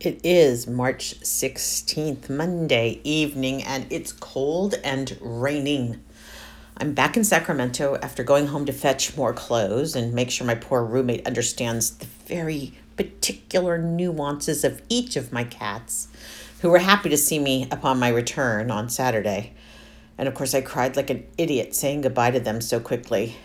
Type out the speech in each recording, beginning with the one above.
It is March 16th, Monday evening, and it's cold and raining. I'm back in Sacramento after going home to fetch more clothes and make sure my poor roommate understands the very particular nuances of each of my cats, who were happy to see me upon my return on Saturday. And of course, I cried like an idiot saying goodbye to them so quickly.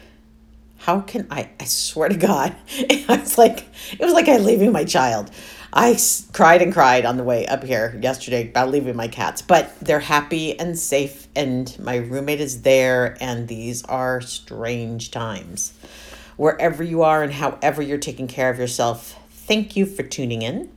How can I? I swear to God, it was like it was like I leaving my child. I cried and cried on the way up here yesterday about leaving my cats, but they're happy and safe, and my roommate is there, and these are strange times. Wherever you are and however you're taking care of yourself, thank you for tuning in.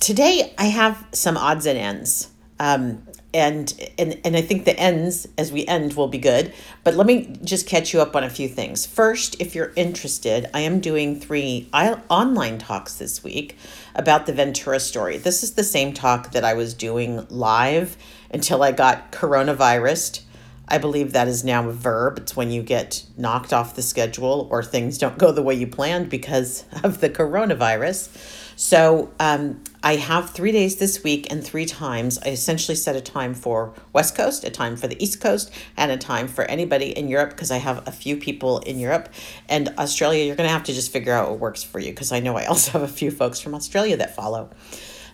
Today, I have some odds and ends. Um, and and and I think the ends as we end will be good. But let me just catch you up on a few things. First, if you're interested, I am doing three online talks this week about the Ventura story. This is the same talk that I was doing live until I got coronavirus. I believe that is now a verb. It's when you get knocked off the schedule or things don't go the way you planned because of the coronavirus. So um, I have three days this week and three times. I essentially set a time for West Coast, a time for the East Coast, and a time for anybody in Europe because I have a few people in Europe. And Australia, you're going to have to just figure out what works for you because I know I also have a few folks from Australia that follow.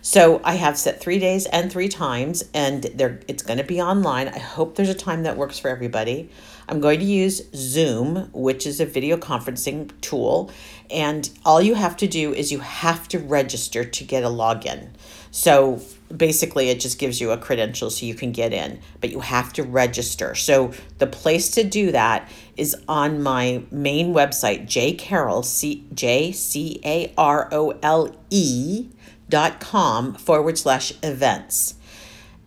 So I have set three days and three times, and there it's going to be online. I hope there's a time that works for everybody. I'm going to use Zoom, which is a video conferencing tool, and all you have to do is you have to register to get a login. So basically, it just gives you a credential so you can get in, but you have to register. So the place to do that is on my main website, cjcarole, C J C A R O L E dot com forward slash events.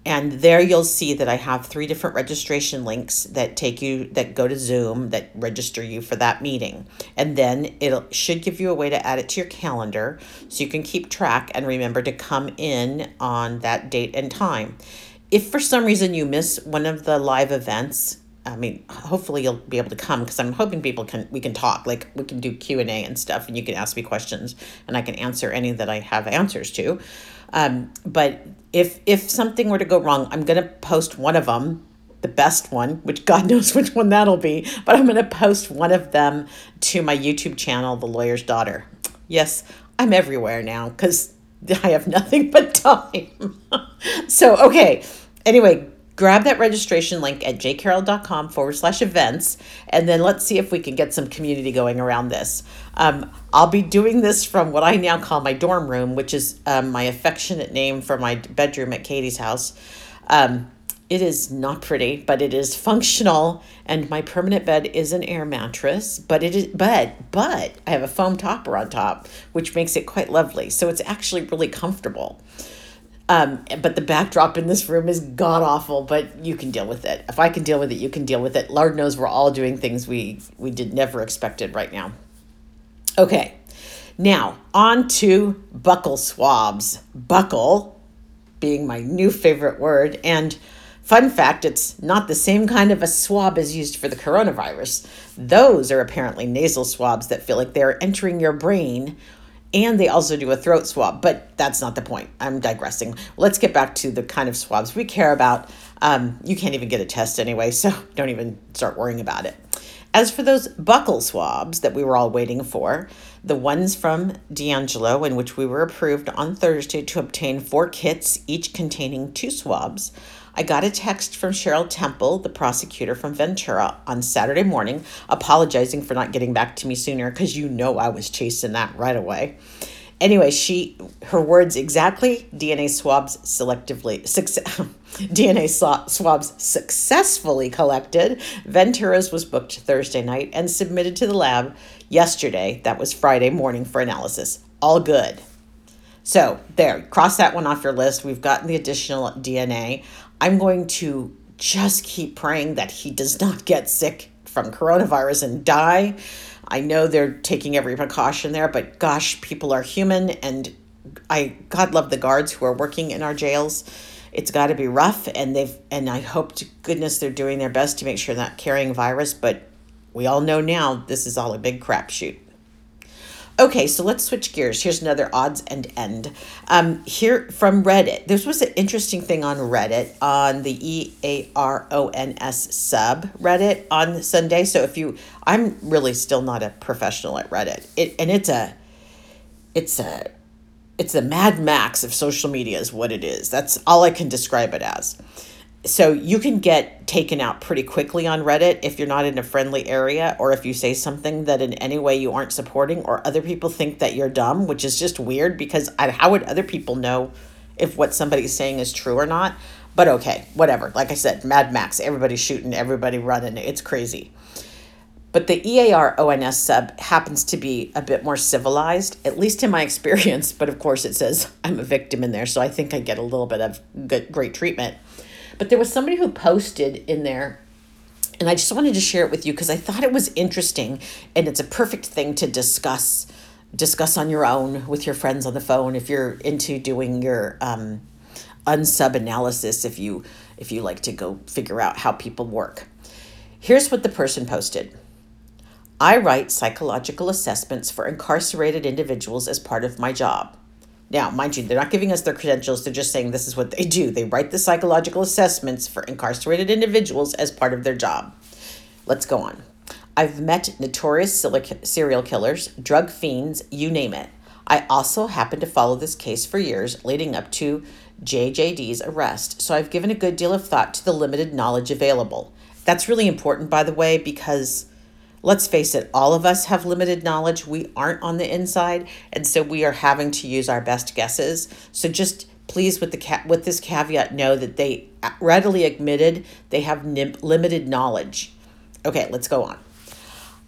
And there you'll see that I have three different registration links that take you, that go to Zoom, that register you for that meeting. And then it should give you a way to add it to your calendar so you can keep track and remember to come in on that date and time. If for some reason you miss one of the live events, I mean, hopefully you'll be able to come because I'm hoping people can we can talk like we can do Q and A and stuff, and you can ask me questions and I can answer any that I have answers to. Um, but if if something were to go wrong, I'm gonna post one of them, the best one, which God knows which one that'll be. But I'm gonna post one of them to my YouTube channel, The Lawyer's Daughter. Yes, I'm everywhere now because I have nothing but time. so okay. Anyway, grab that registration link at cjcarole.com forward slash events and then let's see if we can get some community going around this. Um, i'll be doing this from what i now call my dorm room which is um, my affectionate name for my bedroom at katie's house. Um, it is not pretty but it is functional and my permanent bed is an air mattress but it is but but i have a foam topper on top which makes it quite lovely. So it's actually really comfortable um, but the backdrop in this room is god awful, but you can deal with it. If I can deal with it, you can deal with it. Lord knows we're all doing things we we did never expected right now. Okay, now on to buccal swabs. Buccal being my new favorite word, and fun fact, it's not the same kind of a swab as used for the coronavirus. Those are apparently nasal swabs that feel like they're entering your brain and they also do a throat swab, but that's not the point. I'm digressing. Let's get back to the kind of swabs we care about. Um, you can't even get a test anyway, so don't even start worrying about it. As for those buccal swabs that we were all waiting for, the ones from DeAngelo, in which we were approved on Thursday to obtain four kits, each containing two swabs, I got a text from Cheryl Temple, the prosecutor from Ventura, on Saturday morning, apologizing for not getting back to me sooner because you know I was chasing that right away. Anyway, she her words exactly DNA swabs selectively success, DNA swabs successfully collected. Ventura's was booked Thursday night and submitted to the lab yesterday. That was Friday morning for analysis. All good. So, there, cross that one off your list. We've gotten the additional DNA. I'm going to just keep praying that he does not get sick from coronavirus and die. I know they're taking every precaution there, but gosh, people are human and I God love the guards who are working in our jails. It's got to be rough and they've and I hope to goodness they're doing their best to make sure they're not carrying virus, but we all know now this is all a big crapshoot. Okay, so let's switch gears. Here's another odds and end. Um, here from Reddit. This was an interesting thing on Reddit on the E A R O N S sub Reddit on Sunday. So if you, I'm really still not a professional at Reddit. It and it's a, it's a, it's a Mad Max of social media is what it is. That's all I can describe it as so you can get taken out pretty quickly on Reddit if you're not in a friendly area or if you say something that in any way you aren't supporting or other people think that you're dumb, which is just weird because I, how would other people know if what somebody's saying is true or not? But okay, whatever. Like I said, Mad Max, everybody's shooting, everybody running. It's crazy. But the EARONS sub happens to be a bit more civilized, at least in my experience. But of course, it says I'm a victim in there, so I think I get a little bit of good, great treatment. But there was somebody who posted in there and I just wanted to share it with you because I thought it was interesting and it's a perfect thing to discuss discuss on your own with your friends on the phone if you're into doing your um, unsub analysis if you if you like to go figure out how people work. Here's what the person posted. I write psychological assessments for incarcerated individuals as part of my job. Now, mind you, they're not giving us their credentials, they're just saying this is what they do. They write the psychological assessments for incarcerated individuals as part of their job. Let's go on. I've met notorious serial killers, drug fiends, you name it. I also happened to follow this case for years leading up to JJD's arrest, so I've given a good deal of thought to the limited knowledge available. That's really important, by the way, because let's face it, all of us have limited knowledge. We aren't on the inside, and so we are having to use our best guesses. So just please with the ca- with this caveat know that they uh, readily admitted they have nim- limited knowledge. Okay, let's go on.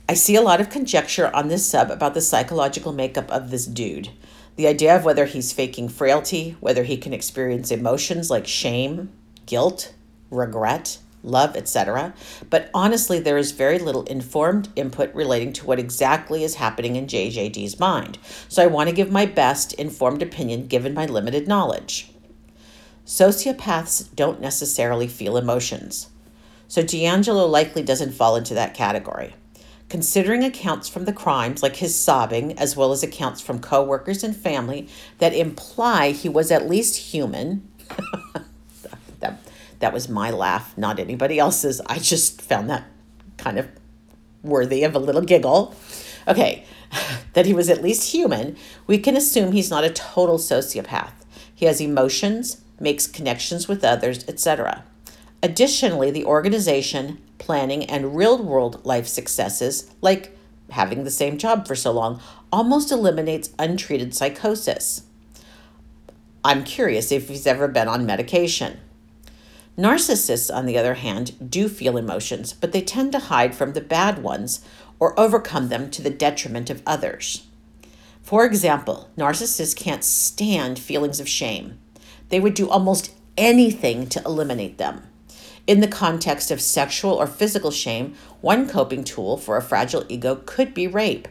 I see a lot of conjecture on this sub about the psychological makeup of this dude. The idea of whether he's faking frailty, whether he can experience emotions like shame, guilt, regret, love, etc. But honestly, there is very little informed input relating to what exactly is happening in JJD's mind. So I want to give my best informed opinion given my limited knowledge. Sociopaths don't necessarily feel emotions. So DeAngelo likely doesn't fall into that category. Considering accounts from the crimes, like his sobbing, as well as accounts from coworkers and family that imply he was at least human, that was my laugh, not anybody else's. I just found that kind of worthy of a little giggle. Okay, that he was at least human, we can assume he's not a total sociopath. He has emotions, makes connections with others, etc. Additionally, the organization, planning, and real world life successes, like having the same job for so long, almost eliminates untreated psychosis. I'm curious if he's ever been on medication. Narcissists, on the other hand, do feel emotions, but they tend to hide from the bad ones or overcome them to the detriment of others. For example, narcissists can't stand feelings of shame. They would do almost anything to eliminate them. In the context of sexual or physical shame, one coping tool for a fragile ego could be rape.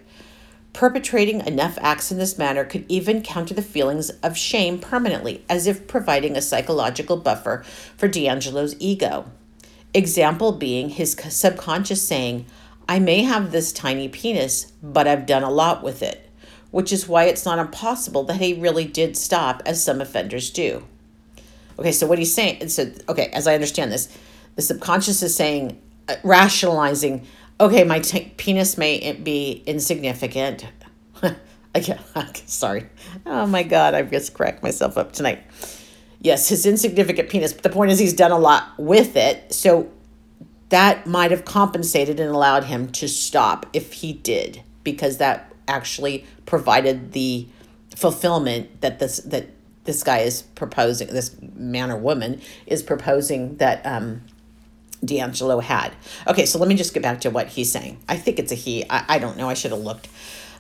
Perpetrating enough acts in this manner could even counter the feelings of shame permanently, as if providing a psychological buffer for DeAngelo's ego. Example being his subconscious saying, I may have this tiny penis, but I've done a lot with it, which is why it's not impossible that he really did stop, as some offenders do. Okay, so what he's saying, so, okay, as I understand this, the subconscious is saying, uh, rationalizing, okay, my t- penis may be insignificant. Again, sorry. Oh my God, I've just cracked myself up tonight. Yes, his insignificant penis. But the point is, he's done a lot with it. So that might have compensated and allowed him to stop if he did, because that actually provided the fulfillment that this that this guy is proposing. This man or woman is proposing that um, DeAngelo had. Okay, so let me just get back to what he's saying. I think it's a he. I, I don't know. I should have looked.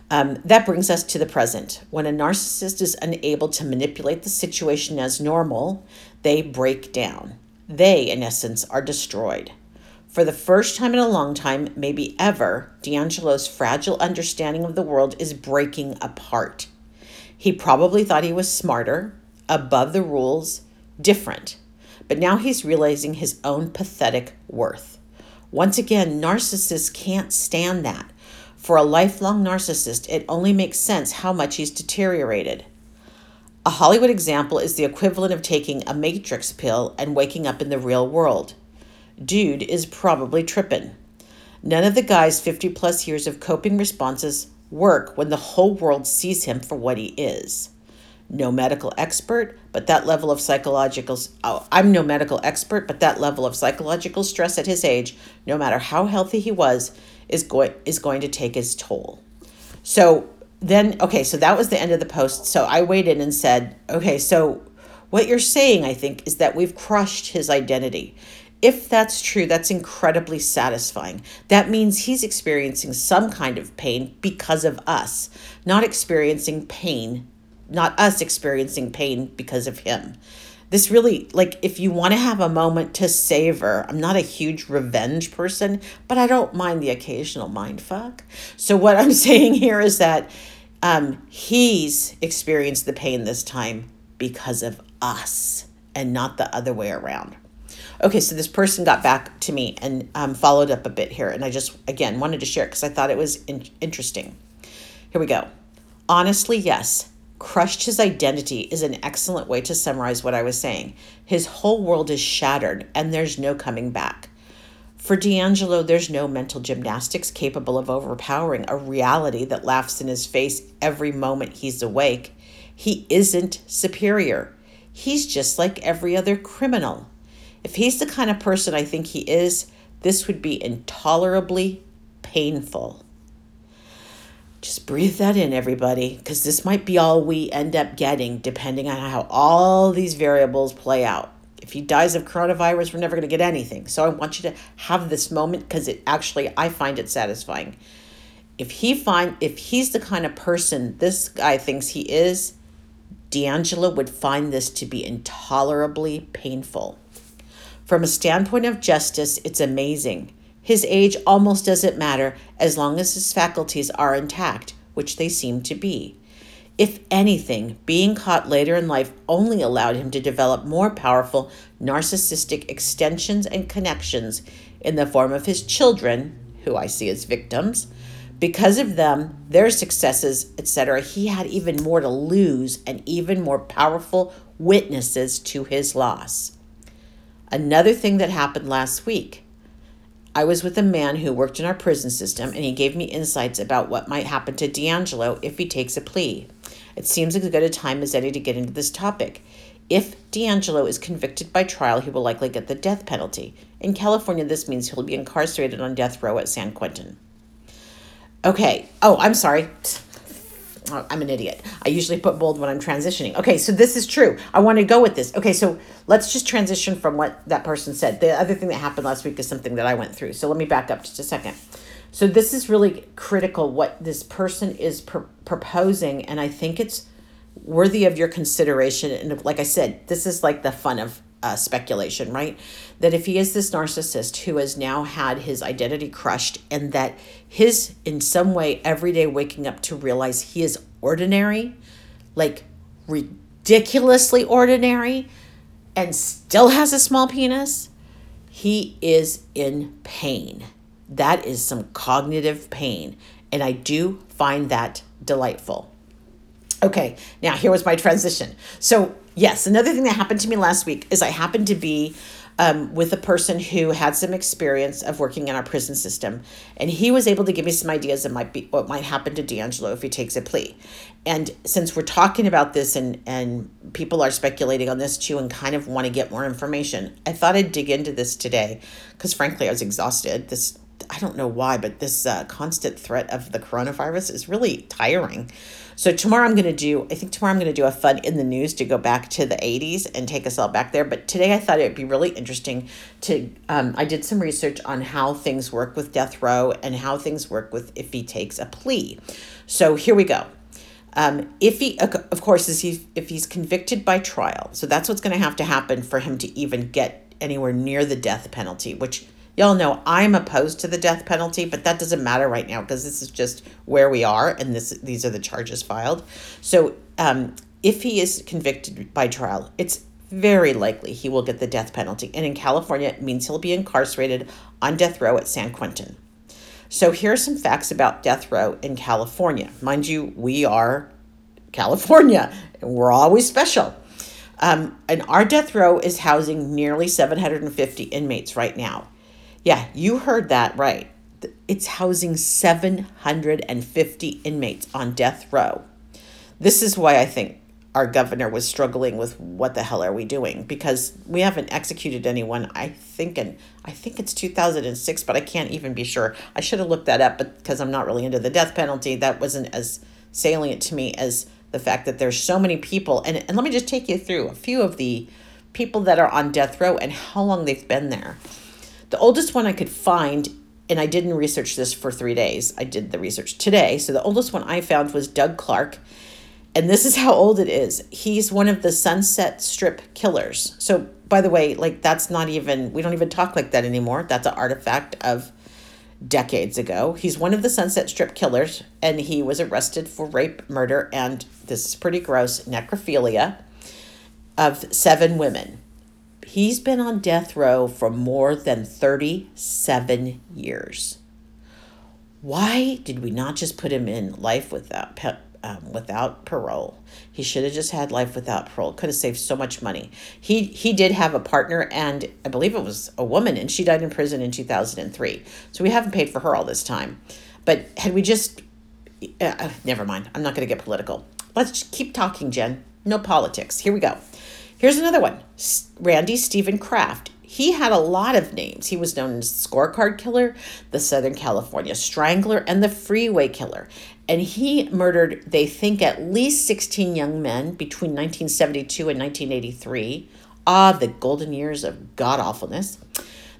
Um, that brings us to the present. When a narcissist is unable to manipulate the situation as normal, they break down. They, in essence, are destroyed. For the first time in a long time, maybe ever, DeAngelo's fragile understanding of the world is breaking apart. He probably thought he was smarter, above the rules, different. But now he's realizing his own pathetic worth. Once again, narcissists can't stand that. For a lifelong narcissist, it only makes sense how much he's deteriorated. A Hollywood example is the equivalent of taking a matrix pill and waking up in the real world. Dude is probably trippin'. None of the guy's 50 plus years of coping responses work when the whole world sees him for what he is. No medical expert, but that level of psychological oh, I'm no medical expert, but that level of psychological stress at his age, no matter how healthy he was, is going is going to take his toll. So then okay, so that was the end of the post. So I waited and said, okay, so what you're saying, I think, is that we've crushed his identity. If that's true, that's incredibly satisfying. That means he's experiencing some kind of pain because of us, not experiencing pain, not us experiencing pain because of him. This really, like, if you want to have a moment to savor, I'm not a huge revenge person, but I don't mind the occasional mind fuck. So, what I'm saying here is that um, he's experienced the pain this time because of us and not the other way around. Okay, so this person got back to me and um, followed up a bit here, and I just, again, wanted to share because I thought it was in- interesting. Here we go. Honestly, yes. Crushed his identity is an excellent way to summarize what I was saying. His whole world is shattered, and there's no coming back. For DeAngelo, there's no mental gymnastics capable of overpowering a reality that laughs in his face every moment he's awake. He isn't superior. He's just like every other criminal. If he's the kind of person I think he is, this would be intolerably painful. Just breathe that in, everybody, because this might be all we end up getting depending on how all these variables play out. If he dies of coronavirus, we're never going to get anything. So I want you to have this moment because it actually, I find it satisfying. If he find, if he's the kind of person this guy thinks he is, DeAngelo would find this to be intolerably painful. From a standpoint of justice, it's amazing. His age almost doesn't matter as long as his faculties are intact, which they seem to be. If anything, being caught later in life only allowed him to develop more powerful narcissistic extensions and connections in the form of his children, who I see as victims. Because of them, their successes, etc., he had even more to lose and even more powerful witnesses to his loss. Another thing that happened last week I was with a man who worked in our prison system, and he gave me insights about what might happen to DeAngelo if he takes a plea. It seems as good a time as any to get into this topic. If DeAngelo is convicted by trial, he will likely get the death penalty. In California, this means he'll be incarcerated on death row at San Quentin. Okay. Oh, I'm sorry. I'm an idiot. I usually put bold when I'm transitioning. Okay, so this is true. I want to go with this. Okay, so let's just transition from what that person said. The other thing that happened last week is something that I went through. So let me back up just a second. So this is really critical what this person is pr- proposing, and I think it's worthy of your consideration. And like I said, this is like the fun of uh, speculation, right? That if he is this narcissist who has now had his identity crushed, and that his, in some way, every day waking up to realize he is ordinary, like ridiculously ordinary, and still has a small penis, he is in pain. That is some cognitive pain. And I do find that delightful. Okay, now here was my transition. So yes, another thing that happened to me last week is I happened to be um, with a person who had some experience of working in our prison system, and he was able to give me some ideas of might be what might happen to DeAngelo if he takes a plea. And since we're talking about this and and people are speculating on this too and kind of want to get more information, I thought I'd dig into this today because frankly I was exhausted. This I don't know why, but this uh, constant threat of the coronavirus is really tiring. So tomorrow I'm going to do, I think tomorrow I'm going to do a fun in the news to go back to the 80s and take us all back there. But today I thought it would be really interesting to, um, I did some research on how things work with death row and how things work with if he takes a plea. So here we go. Um, if he, of course, is he if he's convicted by trial, so that's what's going to have to happen for him to even get anywhere near the death penalty, which Y'all know I'm opposed to the death penalty, but that doesn't matter right now because this is just where we are and this these are the charges filed. So um, if he is convicted by trial, it's very likely he will get the death penalty. And in California, it means he'll be incarcerated on death row at San Quentin. So here are some facts about death row in California. Mind you, we are California, and we're always special. Um, and our death row is housing nearly 750 inmates right now. Yeah, you heard that right. It's housing 750 inmates on death row. This is why I think our governor was struggling with what the hell are we doing? Because we haven't executed anyone i think and i think it's 2006 but i can't even be sure. I should have looked that up but because i'm not really into the death penalty. That wasn't as salient to me as the fact that there's so many people. And, and let me just take you through a few of the people that are on death row and how long they've been there the oldest one i could find and i didn't research this for three days. I did the research today. So the oldest one i found was doug clark and this is how old it is. He's one of the sunset strip killers. So by the way like that's not even we don't even talk like that anymore. That's an artifact of decades ago. He's one of the Sunset Strip killers, and he was arrested for rape, murder, and this is pretty gross necrophilia of seven women. He's been on death row for more than 37 years. Why did we not just put him in life without um, without parole. He should have just had life without parole. Could have saved so much money. He he did have a partner, and I believe it was a woman, and she died in prison in two thousand and three. So we haven't paid for her all this time. But had we just, uh, uh never mind. I'm not going to get political. Let's keep talking, Jen. No politics. Here we go. Here's another one. Randy Stephen Kraft he had a lot of names. He was known as the Scorecard Killer, the Southern California Strangler, and the Freeway Killer. And he murdered, they think, at least 16 young men between 1972 and 1983. Ah, the golden years of god awfulness.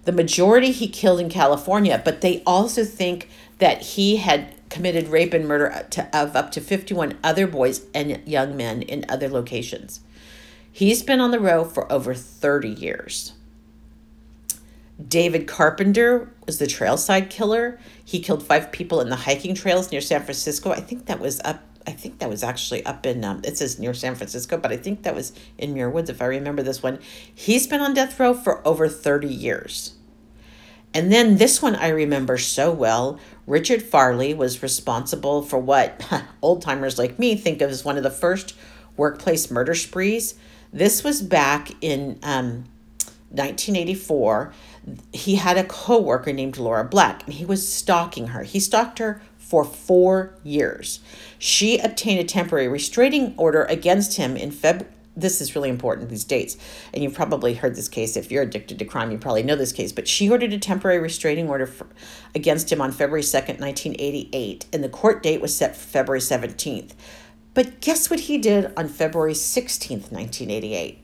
The majority he killed in California, but they also think that he had committed rape and murder to, of up to 51 other boys and young men in other locations. He's been on the row for over 30 years. David Carpenter was the trailside killer. He killed five people in the hiking trails near San Francisco. I think that was up. I think that was actually up in. Um, it says near San Francisco, but I think that was in Muir Woods, if I remember this one. He's been on death row for over thirty years. And then this one I remember so well. Richard Farley was responsible for what old timers like me think of as one of the first workplace murder sprees. This was back in um, 1984 he had a coworker named Laura Black and he was stalking her. He stalked her for 4 years. She obtained a temporary restraining order against him in Feb this is really important these dates. And you've probably heard this case. If you're addicted to crime you probably know this case. But she ordered a temporary restraining order for, against him on february 2nd 1988 and the court date was set for february 17th but guess what he did on february 16th 1988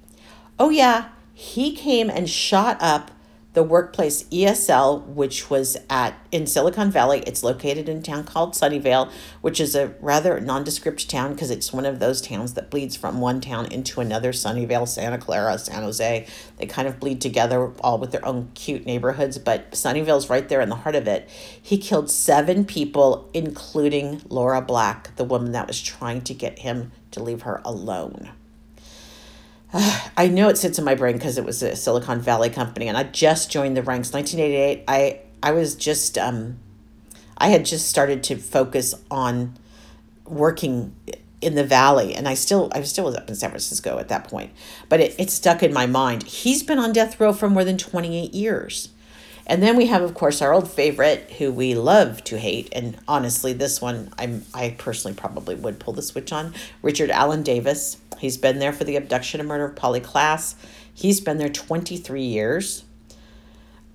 oh yeah he came and shot up the workplace ESL, which was at in Silicon Valley. It's located in a town called Sunnyvale, which is a rather nondescript town because it's one of those towns that bleeds from one town into another. Sunnyvale, Santa Clara, San Jose. They kind of bleed together, all with their own cute neighborhoods. But Sunnyvale's right there in the heart of it. He killed seven people, including Laura Black, the woman that was trying to get him to leave her alone. I know it sits in my brain because it was a Silicon Valley company, and I just joined the ranks. 1988. I I was just um, I had just started to focus on working in the valley and i still i still was up in san francisco at that point but it, it stuck in my mind he's been on death row for more than 28 years and then we have of course our old favorite who we love to hate and honestly this one i'm i personally probably would pull the switch on richard allen davis He's been there for the abduction and murder of Polly Klaas. He's been there 23 years.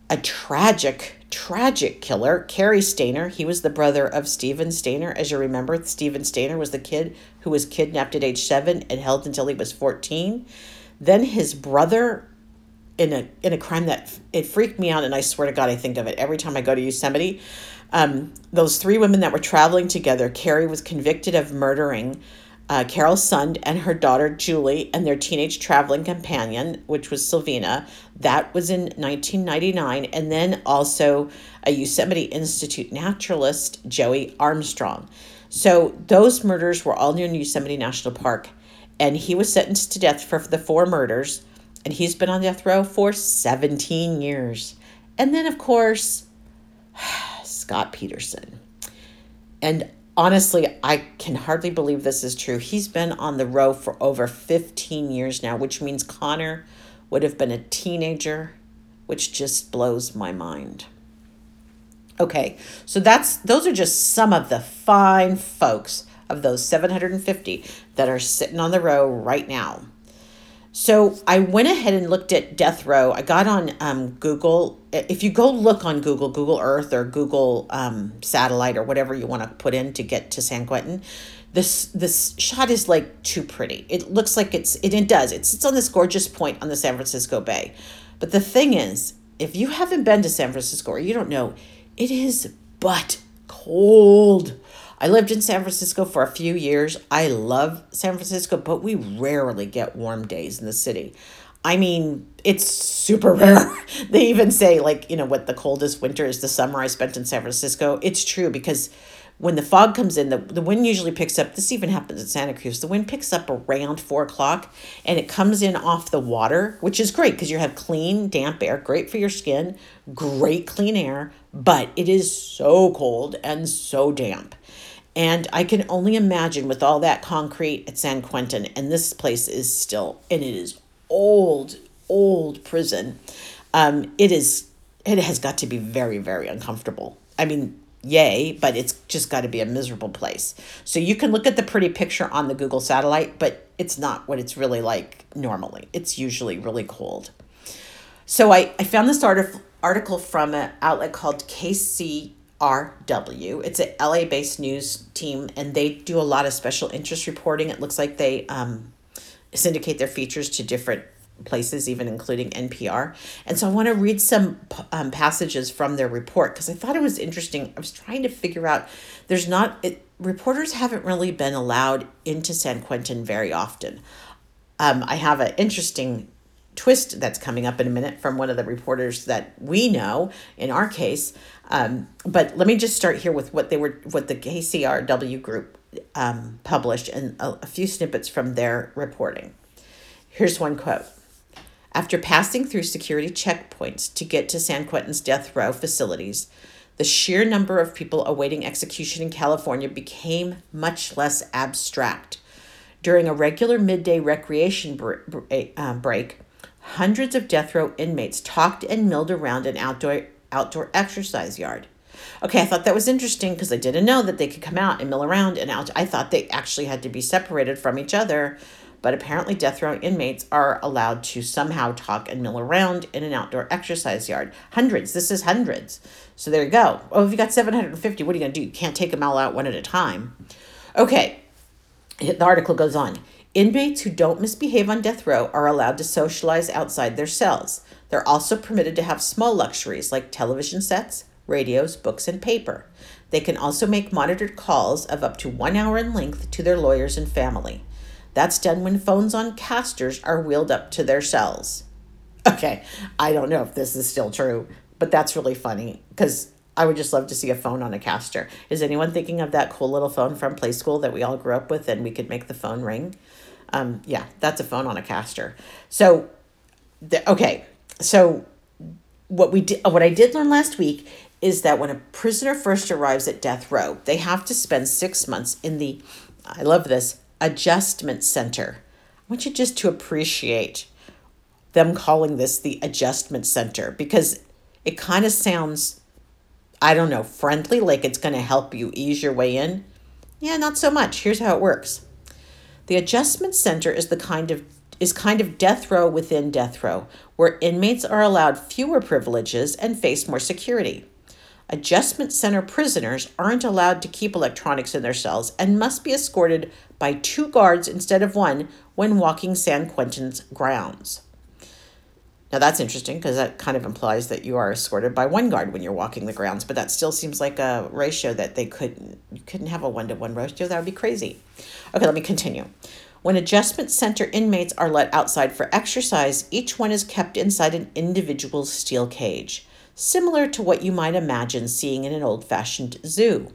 A tragic, tragic killer, Cary Stayner. He was the brother of Steven Stayner. As you remember, Steven Stayner was the kid who was kidnapped at age seven and held until he was 14. Then his brother in a in a crime that it freaked me out and I swear to God I think of it every time I go to Yosemite. Um, those three women that were traveling together, Cary was convicted of murdering uh, Carol Sund and her daughter Julie and their teenage traveling companion, which was Silvina. That was in 1999. And then also a Yosemite Institute naturalist, Joie Armstrong. So those murders were all near Yosemite National Park. And he was sentenced to death for the four murders. And he's been on death row for 17 years. And then, of course, Scott Peterson. And honestly, I can hardly believe this is true. He's been on the row for over 15 years now, which means Connor would have been a teenager, which just blows my mind. Okay, so that's those are just some of the fine folks of those 750 that are sitting on the row right now. So I went ahead and looked at death row. I got on um, Google. If you go look on Google, Google Earth or Google um, Satellite or whatever you want to put in to get to San Quentin, this this shot is like too pretty. It looks like it's it, it does. It sits on this gorgeous point on the San Francisco Bay. But the thing is, if you haven't been to San Francisco or you don't know, it is but cold. I lived in San Francisco for a few years. I love San Francisco, but we rarely get warm days in the city. I mean, it's super rare. they even say, like, you know, what the coldest winter is the summer I spent in San Francisco. It's true because when the fog comes in, the, the wind usually picks up. This even happens in Santa Cruz. The wind picks up around four o'clock and it comes in off the water, which is great because you have clean, damp air, great for your skin, great clean air, but it is so cold and so damp. And I can only imagine with all that concrete at San Quentin, and this place is still, and it is old, old prison. Um, it is, it has got to be very, very uncomfortable. I mean, yay, but it's just got to be a miserable place. So you can look at the pretty picture on the Google satellite, but it's not what it's really like normally. It's usually really cold. So I, I found this article article from an outlet called KC RW. It's a LA based news team and they do a lot of special interest reporting. It looks like they um, syndicate their features to different places, even including NPR. And so I want to read some um, passages from their report because I thought it was interesting. I was trying to figure out there's not, it, reporters haven't really been allowed into San Quentin very often. Um, I have an interesting twist that's coming up in a minute from one of the reporters that we know in our case. Um, but let me just start here with what they were, what the KCRW group um, published and a, a few snippets from their reporting. Here's one quote. After passing through security checkpoints to get to San Quentin's death row facilities, the sheer number of people awaiting execution in California became much less abstract. During a regular midday recreation uh, break, hundreds of death row inmates talked and milled around an outdoor outdoor exercise yard. Okay, I thought that was interesting because I didn't know that they could come out and mill around and out. I thought they actually had to be separated from each other, but apparently death row inmates are allowed to somehow talk and mill around in an outdoor exercise yard. Hundreds. This is hundreds. So there you go. Oh, if you got 750, what are you going to do? You can't take them all out one at a time. Okay, the article goes on. Inmates who don't misbehave on death row are allowed to socialize outside their cells. They're also permitted to have small luxuries like television sets, radios, books, and paper. They can also make monitored calls of up to one hour in length to their lawyers and family. That's done when phones on casters are wheeled up to their cells. Okay, I don't know if this is still true, but that's really funny because I would just love to see a phone on a caster. Is anyone thinking of that cool little phone from play school that we all grew up with and we could make the phone ring? Um, yeah, that's a phone on a caster. So, the, okay, so what we did, what I did learn last week is that when a prisoner first arrives at death row, they have to spend six months in the, I love this, adjustment center. I want you just to appreciate them calling this the adjustment center because it kind of sounds, I don't know, friendly, like it's going to help you ease your way in. Yeah, not so much. Here's how it works. The adjustment center is the kind of is kind of death row within death row, where inmates are allowed fewer privileges and face more security. Adjustment center prisoners aren't allowed to keep electronics in their cells and must be escorted by two guards instead of one when walking San Quentin's grounds. Now that's interesting because that kind of implies that you are escorted by one guard when you're walking the grounds, but that still seems like a ratio that they couldn't you couldn't have a one to one ratio. That would be crazy. Okay, let me continue. When adjustment center inmates are let outside for exercise, each one is kept inside an individual steel cage, similar to what you might imagine seeing in an old fashioned zoo.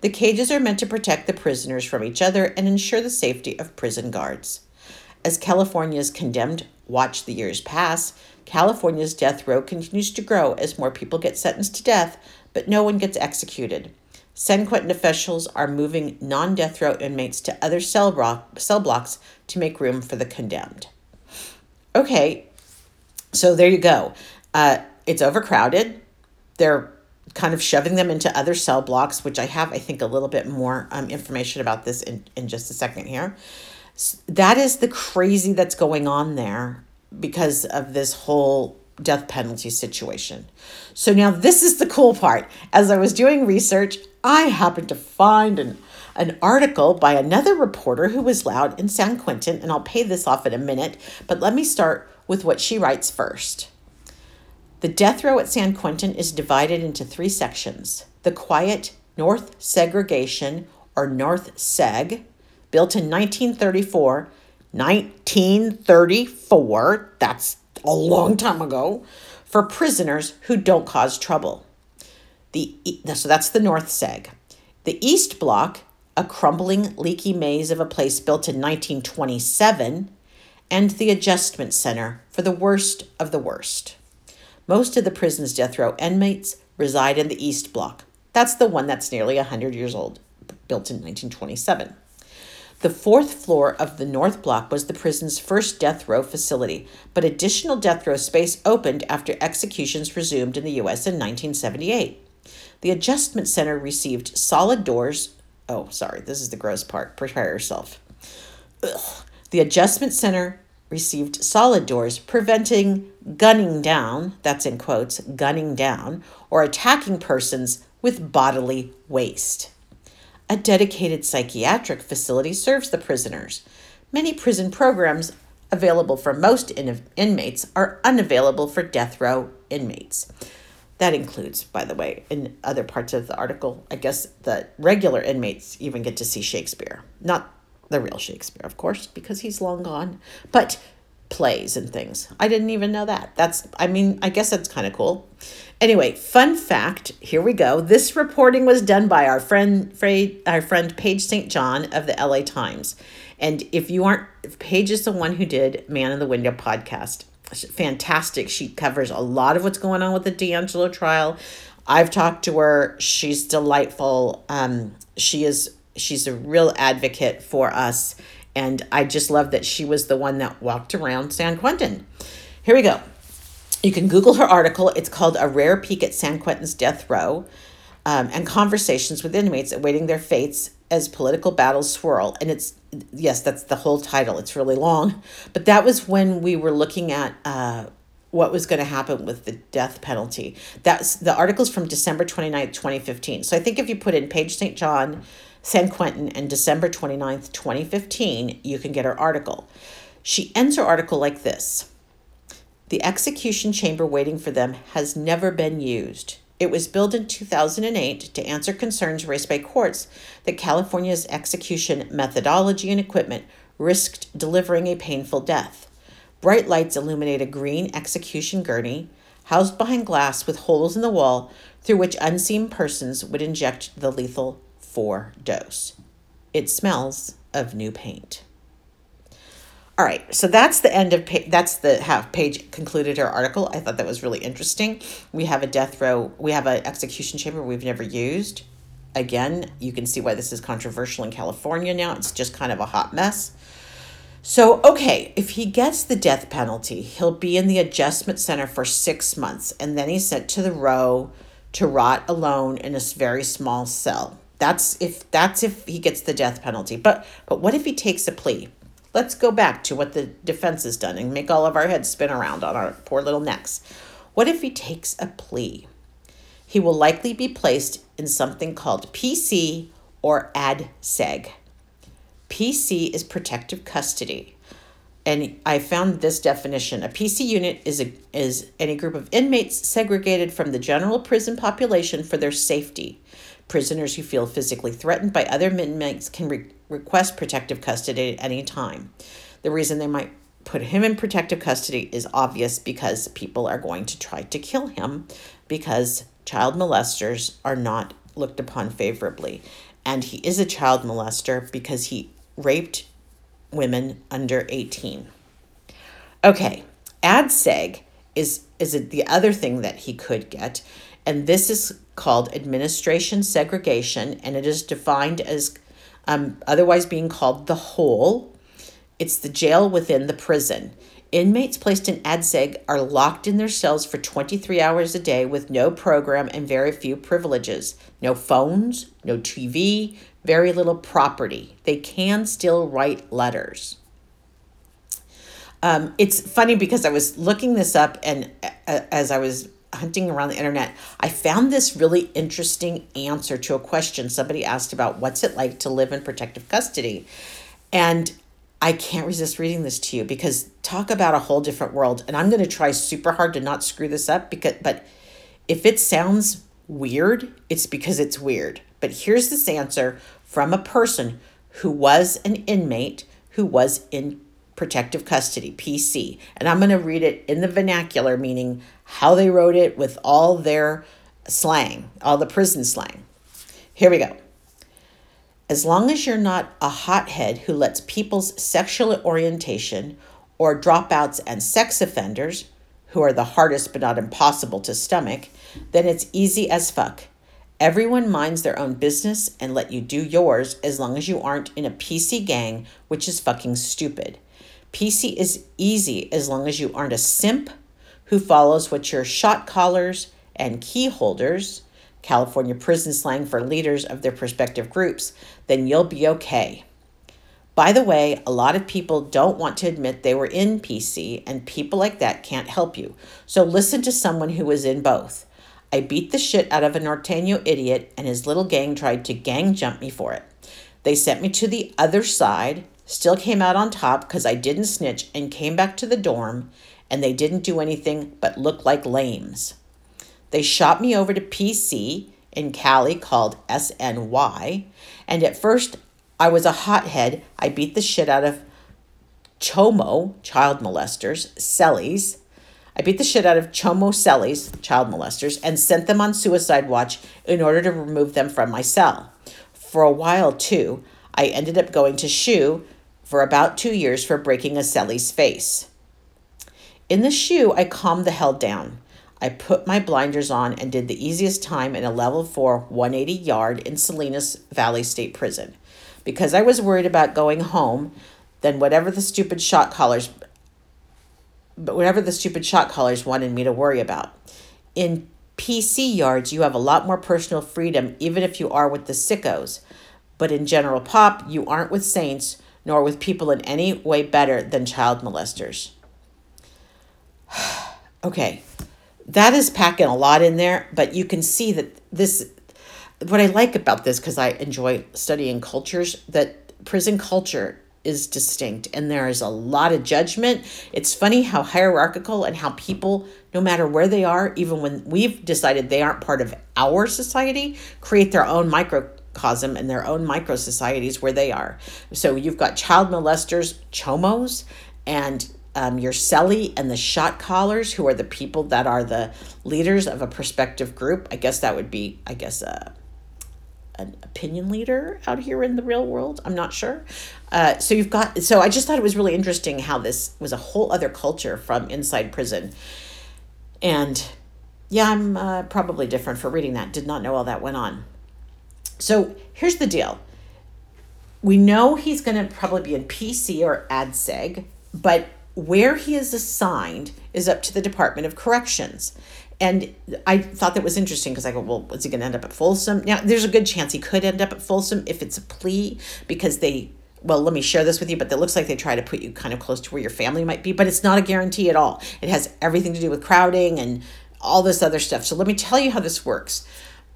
The cages are meant to protect the prisoners from each other and ensure the safety of prison guards. As California's condemned watch the years pass, California's death row continues to grow as more people get sentenced to death but no one gets executed. San Quentin officials are moving non death row inmates to other cell, block, cell blocks to make room for the condemned. Okay, so there you go. Uh, it's overcrowded. They're kind of shoving them into other cell blocks, which I have, I think, a little bit more um, information about this in, in just a second here. That is the crazy that's going on there because of this whole death penalty situation. So now this is the cool part. As I was doing research, I happened to find an an article by another reporter who was loud in San Quentin, and I'll pay this off in a minute, but let me start with what she writes first. The death row at San Quentin is divided into three sections the quiet North Segregation, or North Seg, built in 1934. 1934, that's a long time ago, for prisoners who don't cause trouble. The, so that's the North Seg. The East Block a crumbling, leaky maze of a place built in 1927, and the Adjustment Center for the worst of the worst. Most of the prison's death row inmates reside in the East Block. That's the one that's nearly 100 years old, built in 1927. The fourth floor of the North Block was the prison's first death row facility, but additional death row space opened after executions resumed in the U.S. in 1978. The Adjustment Center received solid doors, Oh, sorry, this is the gross part. Prepare yourself. Ugh. The Adjustment Center received solid doors preventing gunning down, that's in quotes, gunning down, or attacking persons with bodily waste. A dedicated psychiatric facility serves the prisoners. Many prison programs available for most in- inmates are unavailable for death row inmates. That includes, by the way, in other parts of the article, I guess the regular inmates even get to see Shakespeare. Not the real Shakespeare, of course, because he's long gone, but plays and things. I didn't even know that. That's, I mean, I guess that's kind of cool. Anyway, fun fact here we go. This reporting was done by our friend, our friend Paige St. John of the LA Times. And if you aren't, Paige is the one who did Man in the Window podcast fantastic. She covers a lot of what's going on with the DeAngelo trial. I've talked to her. She's delightful. Um, she is she's a real advocate for us, and I just love that she was the one that walked around San Quentin. Here we go. You can Google her article. It's called "A Rare Peek at San Quentin's Death Row." Um, and conversations with inmates awaiting their fates as political battles swirl. And it's, yes, that's the whole title. It's really long. But that was when we were looking at uh, what was going to happen with the death penalty. That's the article's from December 29th, 2015. So I think if you put in Paige St. John, San Quentin, and December 29th, 2015, you can get her article. She ends her article like this The execution chamber waiting for them has never been used. It was built in 2008 to answer concerns raised by courts that California's execution methodology and equipment risked delivering a painful death. Bright lights illuminate a green execution gurney housed behind glass with holes in the wall through which unseen persons would inject the lethal four dose. It smells of new paint. All right, so that's the end of page. That's the half page concluded her article. I thought that was really interesting. We have a death row. We have an execution chamber we've never used. Again, you can see why this is controversial in California now. It's just kind of a hot mess. So, okay, if he gets the death penalty, he'll be in the adjustment center for six months, and then he's sent to the row to rot alone in a very small cell. That's if that's if he gets the death penalty. But but what if he takes a plea? Let's go back to what the defense has done and make all of our heads spin around on our poor little necks. What if he takes a plea? He will likely be placed in something called PC or ADSEG. PC is protective custody. And I found this definition. A PC unit is, a, is any group of inmates segregated from the general prison population for their safety. Prisoners who feel physically threatened by other inmates can re- request protective custody at any time. The reason they might put him in protective custody is obvious because people are going to try to kill him because child molesters are not looked upon favorably. And he is a child molester because he raped women under 18. Okay, ADSEG is is it the other thing that he could get And this is called administration segregation, and it is defined as um, otherwise being called the hole. It's the jail within the prison. Inmates placed in ADSEG are locked in their cells for 23 hours a day with no program and very few privileges. No phones, no TV, very little property. They can still write letters. Um, it's funny because I was looking this up, and uh, as I was hunting around the internet, I found this really interesting answer to a question somebody asked about what's it like to live in protective custody. And I can't resist reading this to you because talk about a whole different world. And I'm going to try super hard to not screw this up because but if it sounds weird, it's because it's weird. But here's this answer from a person who was an inmate who was in protective custody, PC. And I'm going to read it in the vernacular, meaning how they wrote it with all their slang, all the prison slang. Here we go. As long as you're not a hothead who lets people's sexual orientation or dropouts and sex offenders, who are the hardest but not impossible to stomach, then it's easy as fuck. Everyone minds their own business and let you do yours as long as you aren't in a PC gang, which is fucking stupid. PC is easy as long as you aren't a simp who follows what your shot callers and key holders California prison slang for leaders of their respective groups, then you'll be okay. By the way, a lot of people don't want to admit they were in PC, and people like that can't help you. So listen to someone who was in both. I beat the shit out of a Norteño idiot, and his little gang tried to gang jump me for it. They sent me to the other side, still came out on top because I didn't snitch, and came back to the dorm, and they didn't do anything but look like lames. They shot me over to PC in Cali called SNY. And at first, I was a hothead. I beat the shit out of Chomo, child molesters, Cellies. I beat the shit out of Chomo Cellies, child molesters, and sent them on suicide watch in order to remove them from my cell. For a while, too, I ended up going to SHU for about two years for breaking a Cellie's face. In the SHU, I calmed the hell down. I put my blinders on and did the easiest time in a level 4 180 yard in Salinas Valley State Prison. Because I was worried about going home, then whatever the stupid shot callers but whatever the stupid shot callers wanted me to worry about. In PC yards, you have a lot more personal freedom even if you are with the sickos. But in general pop, you aren't with saints nor with people in any way better than child molesters. okay, that is packing a lot in there, but you can see that this, what I like about this, because I enjoy studying cultures, that prison culture is distinct and there is a lot of judgment. It's funny how hierarchical and how people, no matter where they are, even when we've decided they aren't part of our society, create their own microcosm and their own micro societies where they are. So you've got child molesters, chomos, and um, your celly and the shot callers, who are the people that are the leaders of a prospective group. I guess that would be, I guess, a, an opinion leader out here in the real world. I'm not sure. Uh, so you've got, so I just thought it was really interesting how this was a whole other culture from inside prison. And yeah, I'm uh, probably different for reading that. Did not know all that went on. So here's the deal. We know he's going to probably be in PC or ADSEG, but where he is assigned is up to the Department of Corrections. And I thought that was interesting because I go, well, is he going to end up at Folsom? Now, there's a good chance he could end up at Folsom if it's a plea because they, well, let me share this with you, but it looks like they try to put you kind of close to where your family might be, but it's not a guarantee at all. It has everything to do with crowding and all this other stuff. So let me tell you how this works.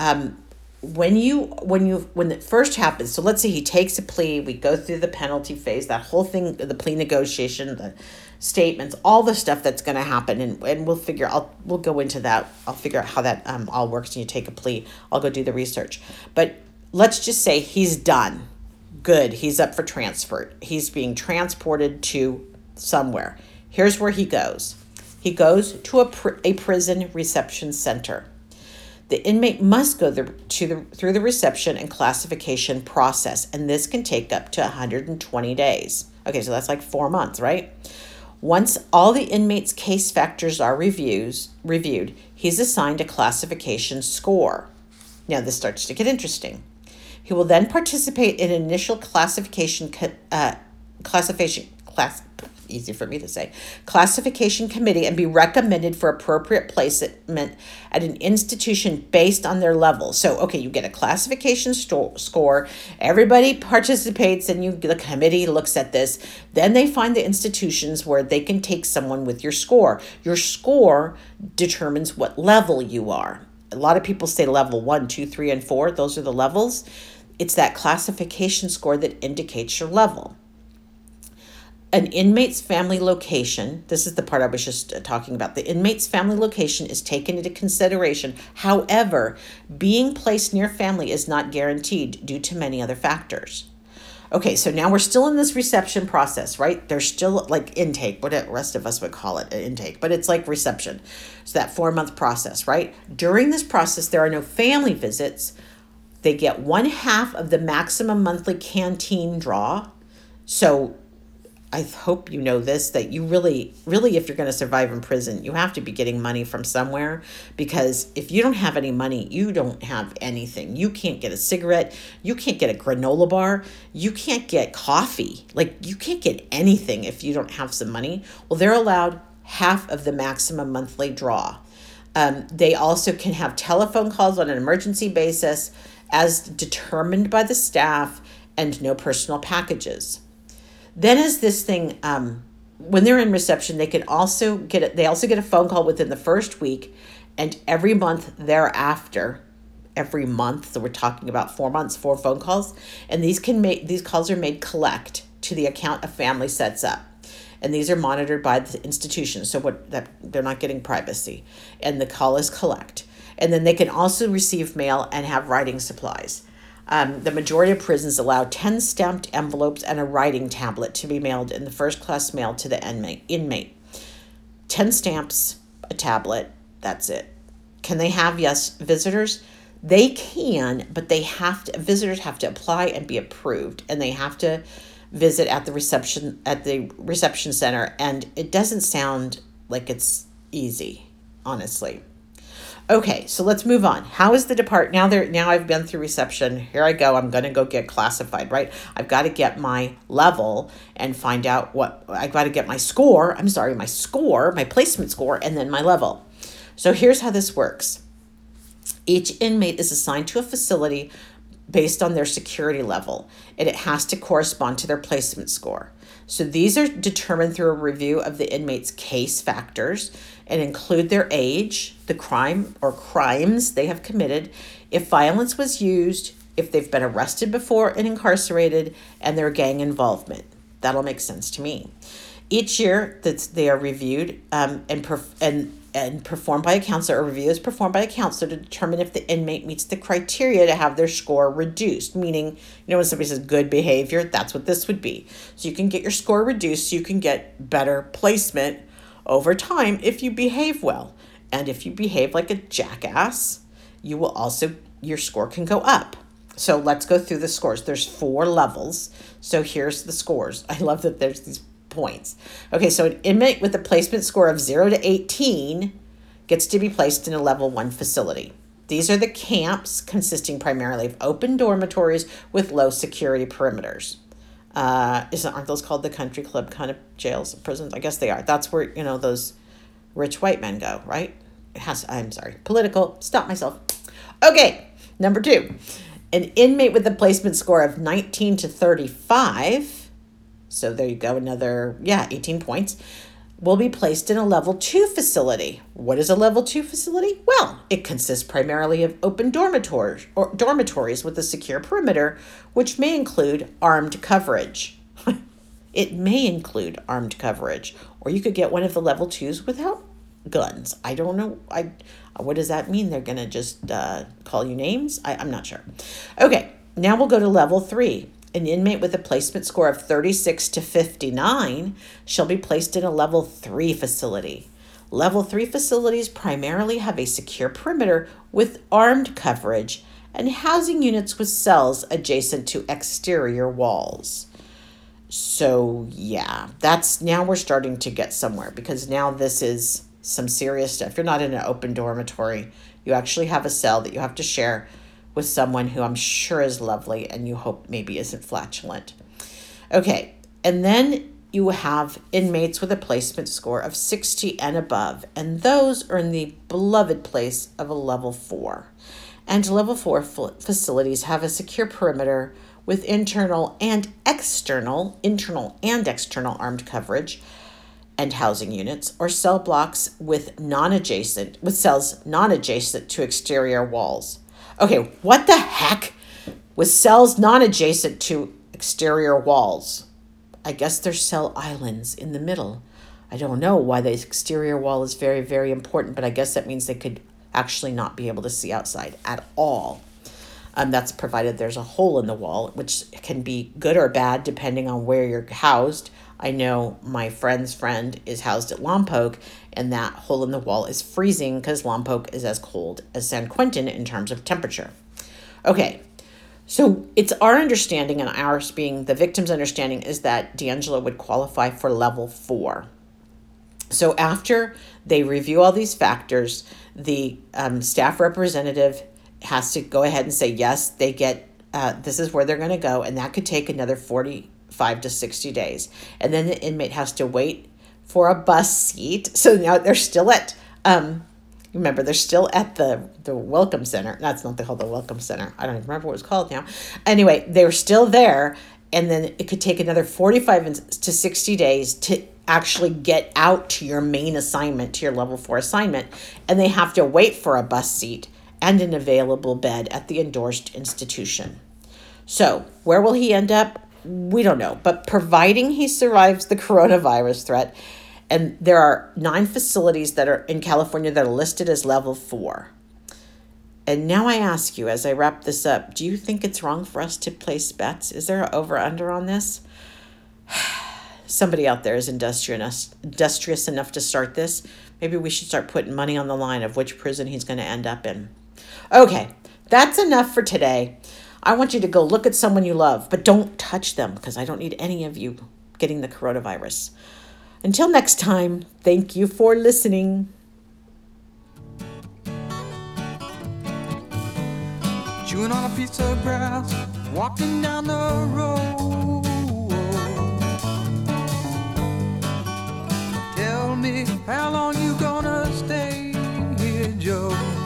Um, when you when you when it first happens so let's say he takes a plea we go through the penalty phase that whole thing the plea negotiation the statements all the stuff that's going to happen and, and we'll figure i'll we'll go into that i'll figure out how that um, all works and you take a plea i'll go do the research. But let's just say he's done. Good he's up for transfer. He's being transported to somewhere. Here's where he goes. He goes to a, pr- a prison reception center the inmate must go the, the, through the reception and classification process, and this can take up to 120 days. Okay, so that's like four months, right? Once all the inmate's case factors are reviews, reviewed, he's assigned a classification score. Now, this starts to get interesting. He will then participate in initial classification uh, classification class easy for me to say, classification committee and be recommended for appropriate placement at an institution based on their level. So, okay, you get a classification sto- score, everybody participates, and you the committee looks at this. Then they find the institutions where they can take someone with your score. Your score determines what level you are. A lot of people say level one, two, three, and four. Those are the levels. It's that classification score that indicates your level an inmate's family location, this is the part I was just uh, talking about. The inmate's family location is taken into consideration. However, being placed near family is not guaranteed due to many other factors. Okay, so now we're still in this reception process, right? There's still like intake, what the rest of us would call it intake, but it's like reception. So that four month process, right? During this process, there are no family visits. They get one half of the maximum monthly canteen draw. So I hope you know this that you really, really, if you're going to survive in prison, you have to be getting money from somewhere because if you don't have any money, you don't have anything. You can't get a cigarette, you can't get a granola bar, you can't get coffee. Like, you can't get anything if you don't have some money. Well, they're allowed half of the maximum monthly draw. Um, they also can have telephone calls on an emergency basis as determined by the staff and no personal packages. Then is this thing, um, when they're in reception, they can also get it. They also get a phone call within the first week, and every month thereafter, every month. So we're talking about four months, four phone calls, and these can make these calls are made collect to the account a family sets up and these are monitored by the institution so what that they're not getting privacy and the call is collect and then they can also receive mail and have writing supplies um, the majority of prisons allow 10 stamped envelopes and a writing tablet to be mailed in the first class mail to the inmate. inmate. 10 stamps, a tablet, that's it. Can they have, yes, visitors? They can, but they have to, visitors have to apply and be approved, and they have to visit at the reception at the reception center and it doesn't sound like it's easy honestly Okay, so let's move on. How is the depart now there now I've been through reception. Here I go. I'm going to go get classified, right? I've got to get my level and find out what I've got to get my score. I'm sorry, my score, my placement score and then my level. So here's how this works. Each inmate is assigned to a facility based on their security level, and it has to correspond to their placement score. So these are determined through a review of the inmate's case factors and include their age, the crime or crimes they have committed, if violence was used, if they've been arrested before and incarcerated, and their gang involvement. That'll make sense to me. Each year that they are reviewed um, and, perf- and and performed by a counselor. A review is performed by a counselor to determine if the inmate meets the criteria to have their score reduced. Meaning, you know, when somebody says good behavior, that's what this would be. So you can get your score reduced, so you can get better placement over time if you behave well. And if you behave like a jackass, you will also, your score can go up. So let's go through the scores. There's four levels. So here's the scores. I love that there's these points. Okay, so an inmate with a placement score of 0 to 18 gets to be placed in a level 1 facility. These are the camps consisting primarily of open dormitories with low security perimeters. Uh, isn't aren't those called the country club kind of jails, prisons? I guess they are. That's where you know those rich white men go, right? It has. I'm sorry. Political. Stop myself. Okay, number two, an inmate with a placement score of 19 to 35. So there you go, another yeah, 18 points will be placed in a level 2 facility. What is a level 2 facility? Well, it consists primarily of open dormitories or dormitories with a secure perimeter, which may include armed coverage. it may include armed coverage, or you could get one of the level 2s without guns. I don't know. I what does that mean? They're to just uh, call you names? I, I'm not sure. Okay, now we'll go to level 3. An inmate with a placement score of 36 to 59 shall be placed in a level 3 facility. Level 3 facilities primarily have a secure perimeter with armed coverage and housing units with cells adjacent to exterior walls. So, yeah, that's now we're starting to get somewhere because now this is some serious stuff. You're not in an open dormitory. You actually have a cell that you have to share with someone who I'm sure is lovely and you hope maybe isn't flatulent. Okay, and then you have inmates with a placement score of 60 and above, and those are in the beloved place of a level 4. And level 4 facilities have a secure perimeter with internal and external, internal and external armed coverage and housing units or cell blocks with non-adjacent with cells non-adjacent to exterior walls. Okay, what the heck? With cells non-adjacent to exterior walls. I guess there's cell islands in the middle. I don't know why the exterior wall is very, very important, but I guess that means they could actually not be able to see outside at all. Um, that's provided there's a hole in the wall, which can be good or bad depending on where you're housed. I know my friend's friend is housed at Lompoc, and that hole in the wall is freezing because Lompoc is as cold as San Quentin in terms of temperature. Okay, so it's our understanding, and ours being the victim's understanding, is that DeAngelo would qualify for level four. So after they review all these factors, the um, staff representative has to go ahead and say, yes, they get, uh, this is where they're going to go. And that could take another 45 to 60 days. And then the inmate has to wait for a bus seat. So now they're still at, um, remember, they're still at the, the Welcome Center. That's not the called the Welcome Center. I don't even remember what it's called now. Anyway, they're still there. And then it could take another 45 to 60 days to actually get out to your main assignment, to your level four assignment. And they have to wait for a bus seat and an available bed at the endorsed institution. So, where will he end up? We don't know, but providing he survives the coronavirus threat, and there are nine facilities that are in California that are listed as level four. And now I ask you, as I wrap this up, do you think it's wrong for us to place bets? Is there an over under on this? Somebody out there is industrious, industrious enough to start this. Maybe we should start putting money on the line of which prison he's going to end up in. Okay, that's enough for today. I want you to go look at someone you love, but don't touch them because I don't need any of you getting the coronavirus. Until next time, thank you for listening. Chewing on a piece of grass, walking down the road. Tell me how long you gonna stay here, Joe.